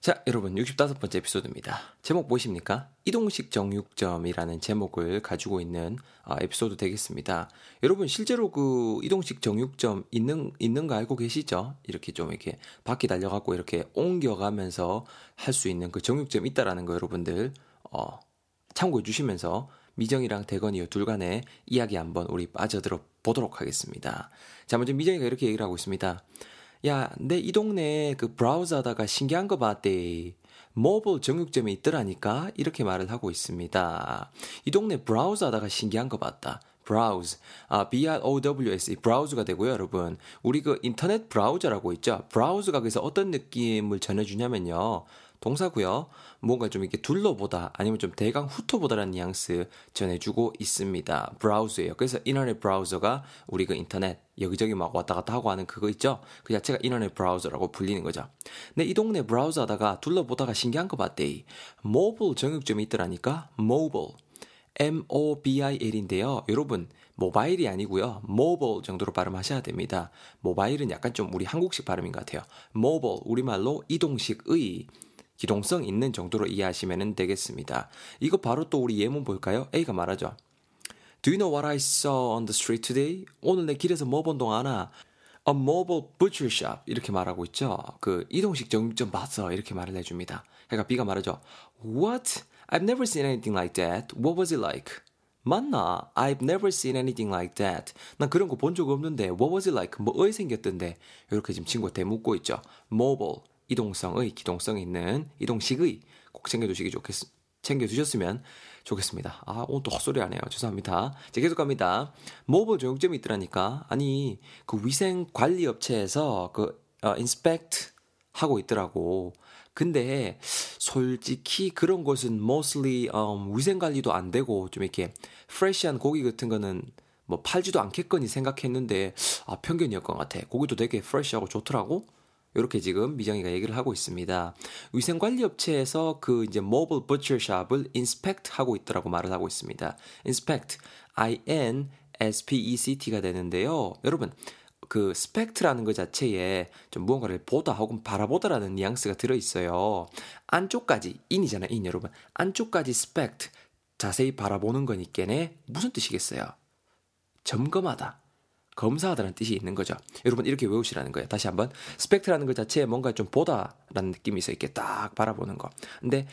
자, 여러분 65번째 에피소드입니다. 제목 보십니까? 이동식 정육점이라는 제목을 가지고 있는 어, 에피소드 되겠습니다. 여러분 실제로 그 이동식 정육점 있는 있는 거 알고 계시죠? 이렇게 좀 이렇게 바퀴 달려 갖고 이렇게 옮겨가면서 할 수 있는 그 정육점 있다라는 거 여러분들 어, 참고해 주시면서 미정이랑 대건이 둘 간의 이야기 한번 우리 빠져들어 보도록 하겠습니다. 자, 먼저 미정이가 이렇게 얘기를 하고 있습니다. 야, 내 이 동네 그 browse 하다가 신기한 거 봤대. 모바일 정육점에 있더라니까 이렇게 말을 하고 있습니다. 이 동네 browse 하다가 신기한 거 봤다. browse, 아, B-R-O-W-S, browse가 되고요, 여러분. 우리 그 인터넷 브라우저라고 있죠. browse가 그래서 어떤 느낌을 전해주냐면요. 동사고요. 뭔가 좀 이렇게 둘러보다 아니면 좀 대강 훑어보다라는 뉘앙스 전해주고 있습니다. browse예요. 그래서 인터넷 브라우저가 우리 그 인터넷 여기저기 막 왔다 갔다 하고 하는 그거 있죠? 그 자체가 인터넷 브라우저라고 불리는 거죠. 근데 이 동네 브라우저 하다가 둘러보다가 신기한 거 봤대. 모빌 정육점이 있더라니까? 모빌. M-O-B-I-L인데요. 여러분, 모바일이 아니고요. 모빌 정도로 발음하셔야 됩니다. 모바일은 약간 좀 우리 한국식 발음인 것 같아요. 모빌, 우리말로 이동식의 기동성 있는 정도로 이해하시면 되겠습니다. 이거 바로 또 우리 예문 볼까요? A가 말하죠. Do you know what I saw on the street today? 오늘 내 길에서 뭐 본 동안 아나? A mobile butcher shop 이렇게 말하고 있죠. 그 이동식 정육점 봤어 이렇게 말을 해줍니다. 그러니까 B가 말하죠. What? I've never seen anything like that. What was it like? 맞나? I've never seen anything like that. 난 그런 거 본 적 없는데 What was it like? 뭐의 생겼던데? 이렇게 지금 친구가 대묻고 있죠. Mobile 이동성의 기동성 있는 이동식의 꼭 챙겨두시기 좋겠 챙겨두셨으면 좋겠습니다. 아, 오늘 또 헛소리 하네요. 죄송합니다. 자, 계속 갑니다. 모바일 정육점이 있더라니까. 아니, 그 위생 관리 업체에서 그, 어, inspect 하고 있더라고. 근데 솔직히 그런 곳은 mostly um, 위생 관리도 안 되고 좀 이렇게 fresh한 고기 같은 거는 뭐 팔지도 않겠거니 생각했는데 아 편견이었던 것 같아. 고기도 되게 fresh하고 좋더라고. 이렇게 지금 미정이가 얘기를 하고 있습니다. 위생관리업체에서 그 이제 mobile butcher shop을 inspect 하고 있더라고 말을 하고 있습니다. inspect, I-N-S-P-E-C-T가 되는데요. 여러분, 그 spect라는 것 자체에 좀 무언가를 보다 혹은 바라보다라는 뉘앙스가 들어 있어요. 안쪽까지, in이잖아요, in 여러분. 안쪽까지 spect, 자세히 바라보는 거니께네 무슨 뜻이겠어요? 점검하다. 검사하다는 뜻이 있는 거죠. 여러분 이렇게 외우시라는 거예요. 다시 한번 spect라는 것 자체에 뭔가 좀 보다라는 느낌이 있어 이렇게 딱 바라보는 거. 근데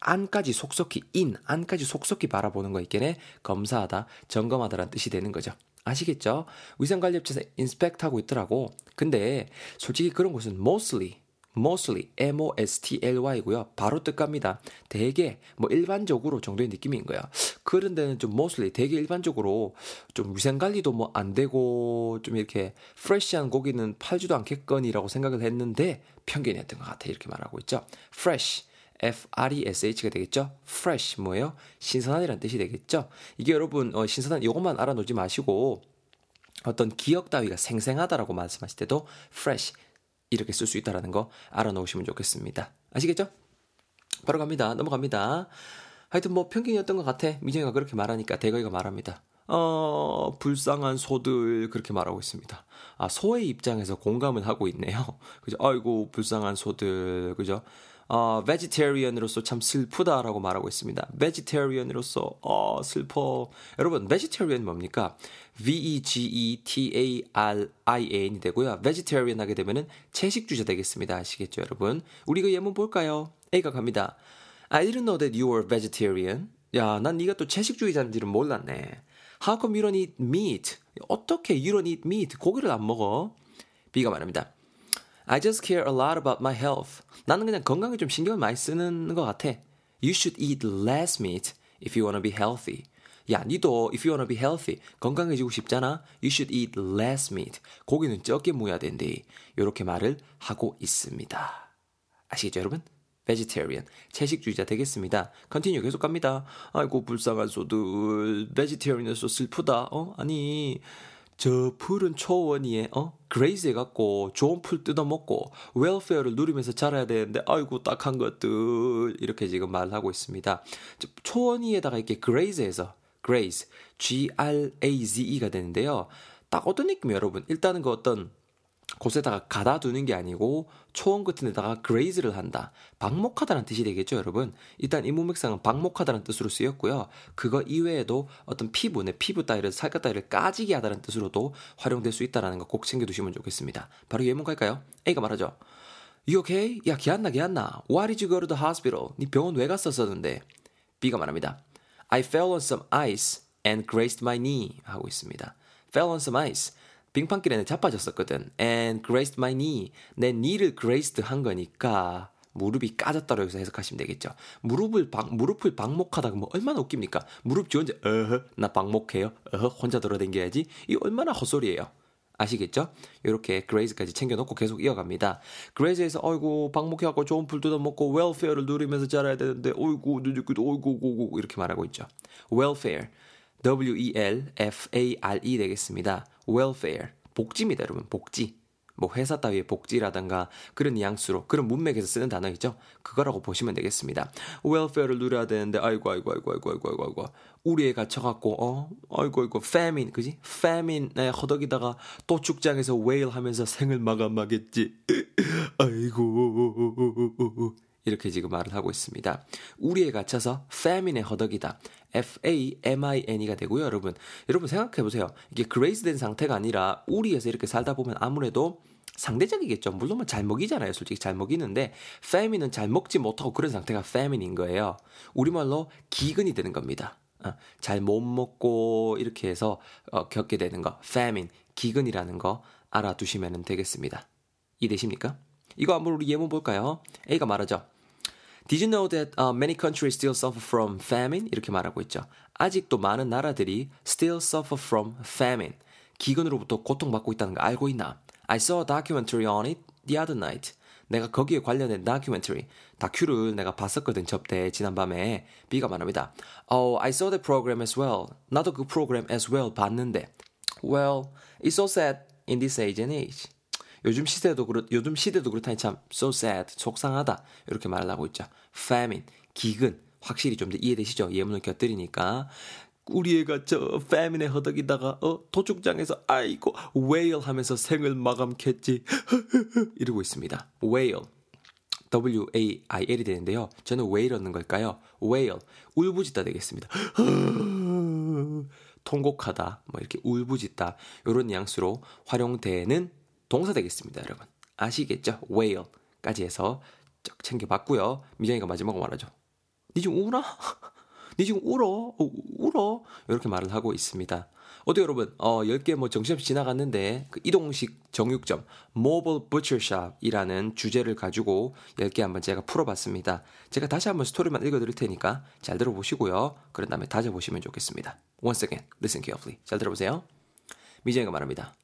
안까지 속속히 인 안까지 속속히 바라보는 거 있겠네. 검사하다, 점검하다라는 뜻이 되는 거죠. 아시겠죠? 위생관리업체에서 인스펙트하고 있더라고. 근데 솔직히 그런 곳은 mostly mostly, M-O-S-T-L-Y고요. 바로 뜻갑니다. 대개, 뭐 일반적으로 정도의 느낌인 거야. 그런 데는 좀 mostly, 되게 일반적으로 좀 위생관리도 뭐 안 되고 좀 이렇게 프레시한 고기는 팔지도 않겠거니라고 생각을 했는데 편견이었던 것 같아. 이렇게 말하고 있죠. fresh. F-R-E-S-H가 되겠죠? fresh 뭐예요? 신선한이라는 뜻이 되겠죠? 이게 여러분 어, 신선한 이것만 알아놓지 마시고 어떤 기억 따위가 생생하다라고 말씀하실 때도 fresh 이렇게 쓸 수 있다라는 거 알아놓으시면 좋겠습니다. 아시겠죠? 바로 갑니다. 넘어갑니다. 하여튼 뭐 편견이었던 것 같아. 미정이가 그렇게 말하니까 대거이가 말합니다. 어, 불쌍한 소들 그렇게 말하고 있습니다. 아, 소의 입장에서 공감을 하고 있네요. 그죠? 아이고, 불쌍한 소들. 그죠? 어, vegetarian으로서 참 슬프다라고 말하고 있습니다. vegetarian으로서 어, 슬퍼. 여러분, vegetarian 뭡니까? V-E-G-E-T-A-R-I-N이 되고요. vegetarian 하게 되면은 채식주의자 되겠습니다. 아시겠죠, 여러분? 우리 그 예문 볼까요? A가 갑니다. I didn't know that you were vegetarian. 야, 난 네가 또 채식주의자인지는 몰랐네. How come you don't eat meat? 어떻게 you don't eat meat? 고기를 안 먹어? B가 말합니다. I just care a lot about my health. 나는 그냥 건강에 좀 신경을 많이 쓰는 것 같아. You should eat less meat if you wanna be healthy. 야, 니도 if you wanna be healthy, 건강해지고 싶잖아. You should eat less meat. 고기는 적게 먹어야 된대. 이렇게 말을 하고 있습니다. 아시겠죠, 여러분? vegetarian, 채식주의자 되겠습니다. continue 계속 갑니다. 아이고 불쌍한 소들, vegetarian에서 슬프다. 어? 아니 저 푸른 초원 위에 어 graze 해갖고 좋은 풀 뜯어먹고 welfare를 누리면서 자라야 되는데 아이고 딱한 것들 이렇게 지금 말하고 있습니다. 초원 위에다가 이렇게 graze해서 graze G R A Z E가 되는데요. 딱 어떤 느낌이에요, 여러분? 일단은 그 어떤 곳에다가 가둬 두는 게 아니고 초원 데다가 graze를 한다. 방목하다는 뜻이 되겠죠, 여러분. 일단 이 문맥상은 방목하다는 뜻으로 쓰였고요. 그거 이외에도 어떤 피부, 내 피부 따위를 살갗 따위를 까지게 하다는 뜻으로도 활용될 수 있다라는 거 꼭 챙겨 두시면 좋겠습니다. 바로 예문 갈까요? A가 말하죠. You okay? 야, 기안나, 기안나. Why did you go to the hospital? 네 병원 왜 갔었었는데? B가 말합니다. I fell on some ice and grazed my knee. 하고 있습니다. fell on some ice. 빙판길에 자빠졌었거든. and grazed my knee. 내 knee를 grazed 한 거니까 무릎이 까졌다로 여기서 해석하시면 되겠죠. 무릎을 방, 무릎을 방목하다가 뭐 얼마나 웃깁니까? 무릎 지 혼자 어허 나 방목해요. 어허 혼자 돌아댕겨야지. 이 얼마나 헛소리예요. 아시겠죠? 이렇게 graze까지 챙겨놓고 계속 이어갑니다. graze해서 어이구 방목해갖고 좋은 풀 뜯어먹고 welfare를 누리면서 자라야 되는데 어이구 누리기도 어이구 어이구 이렇게 말하고 있죠. welfare W-E-L-F-A-R-E 되겠습니다. welfare 복지입니다 여러분 복지 뭐 회사 따위의 복지라든가 그런 뉘앙스로 그런 문맥에서 쓰는 단어이죠. 그거라고 보시면 되겠습니다. welfare를 누려야 되는데 아이고 아이고 아이고 아이고 아이고 아이고 아이고 우리에 갇혀 갖고 어 아이고 아이고 famine 그지 famine에 허덕이다가 또 도축장에서 wail 하면서 생을 마감하겠지. 아이고 이렇게 지금 말을 하고 있습니다. 우리에 갇혀서 famine에 허덕이다. F-A-M-I-N-E가 되고요, 여러분. 여러분 생각해보세요. 이게 graze 된 상태가 아니라 우리에서 이렇게 살다 보면 아무래도 상대적이겠죠. 물론 뭐잘 먹이잖아요. 솔직히 잘 먹이는데 famine은 잘 먹지 못하고 그런 상태가 famine인 거예요. 우리말로 기근이 되는 겁니다. 어, 잘못 먹고 이렇게 해서 어, 겪게 되는 거 famine, 기근이라는 거 알아두시면 되겠습니다. 이해되십니까? 이거 한번 우리 예문 볼까요? A가 말하죠. Did you know that uh, many countries still suffer from famine? 이렇게 말하고 있죠. 아직도 많은 나라들이 still suffer from famine. 기근으로부터 고통받고 있다는 거 알고 있나? I saw a documentary on it the other night. 내가 거기에 관련된 다큐멘터리, 다큐를 내가 봤었거든, 접대, 지난밤에. B가 말합니다. Oh, I saw the program as well. 나도 그 프로그램 as well 봤는데. Well, it's so sad in this age and age. 요즘 시대도 그렇 요즘 시대도 그렇다니 참 so sad 속상하다 이렇게 말을 하고 있죠. famine 기근 확실히 좀 더 이해되시죠? 예문을 곁들이니까 우리 애가 저 famine에 허덕이다가 어 도축장에서 아이고 whale 하면서 생을 마감했지 이러고 있습니다. whale W-A-I-L이 되는데요. 저는 whale 얻는 걸까요? whale 울부짖다 되겠습니다. 통곡하다, 뭐 이렇게 울부짖다 이런 뉘앙스로 활용되는 동사 되겠습니다, 여러분. 아시겠죠? whale까지 해서 쫙 챙겨봤고요. 미정이가 마지막으로 말하죠. 니 지금 우나? 니 지금 울어? 어, 울어? 이렇게 말을 하고 있습니다. 어때 여러분? 어, 10개 뭐 정신없이 지나갔는데 그 이동식 정육점 Mobile Butcher Shop이라는 주제를 가지고 10개 한번 제가 풀어봤습니다. 제가 다시 한번 스토리만 읽어드릴 테니까 잘 들어보시고요. 그런 다음에 다져보시면 좋겠습니다. Once again, listen carefully. 잘 들어보세요. 미정이가 말합니다.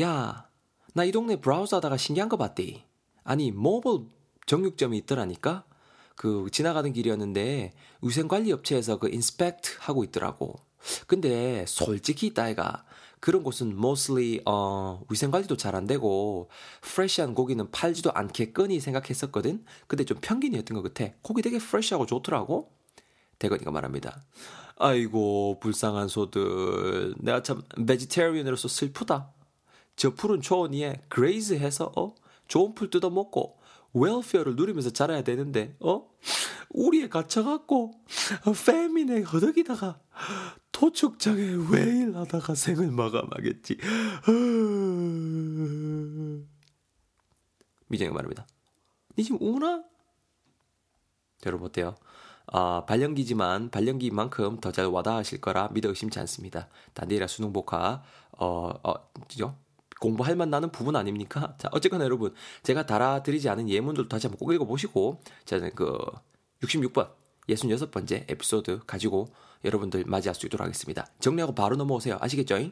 야, 나 이 동네 브라우저 하다가 신기한 거 봤디. 아니, 모바일 정육점이 있더라니까? 그, 지나가던 길이었는데, 위생관리 업체에서 그 inspect 하고 있더라고. 근데, 솔직히 따위가, 그런 곳은 mostly, 어, 위생관리도 잘 안 되고, fresh한 고기는 팔지도 않겠거니 생각했었거든? 근데 좀 편견이었던 것 같아. 고기 되게 fresh하고 좋더라고? 대건이가 말합니다. 아이고, 불쌍한 소들. 내가 참, vegetarian으로서 슬프다. 저 푸른 초원 위에 graze 해서 어 좋은 풀 뜯어 먹고 welfare를 누리면서 자라야 되는데 어 우리에 갇혀갖고 famine에 허덕이다가 도축장에 wail하다가 생을 마감하겠지. 미정이 말합니다. 니 지금 우나? 여러분 어때요? 아, 발연기지만 발연기만큼 더 잘 와닿으실 거라 믿어 의심치 않습니다. 단디해라 수능 voca 어, 어, 그죠? 공부할 만나는 부분 아닙니까? 자, 어쨌거나 여러분, 제가 달아드리지 않은 예문들 다시 한번 꼭 읽어보시고, 저는 그 66번, 66번째 에피소드 가지고 여러분들 맞이할 수 있도록 하겠습니다. 정리하고 바로 넘어오세요. 아시겠죠?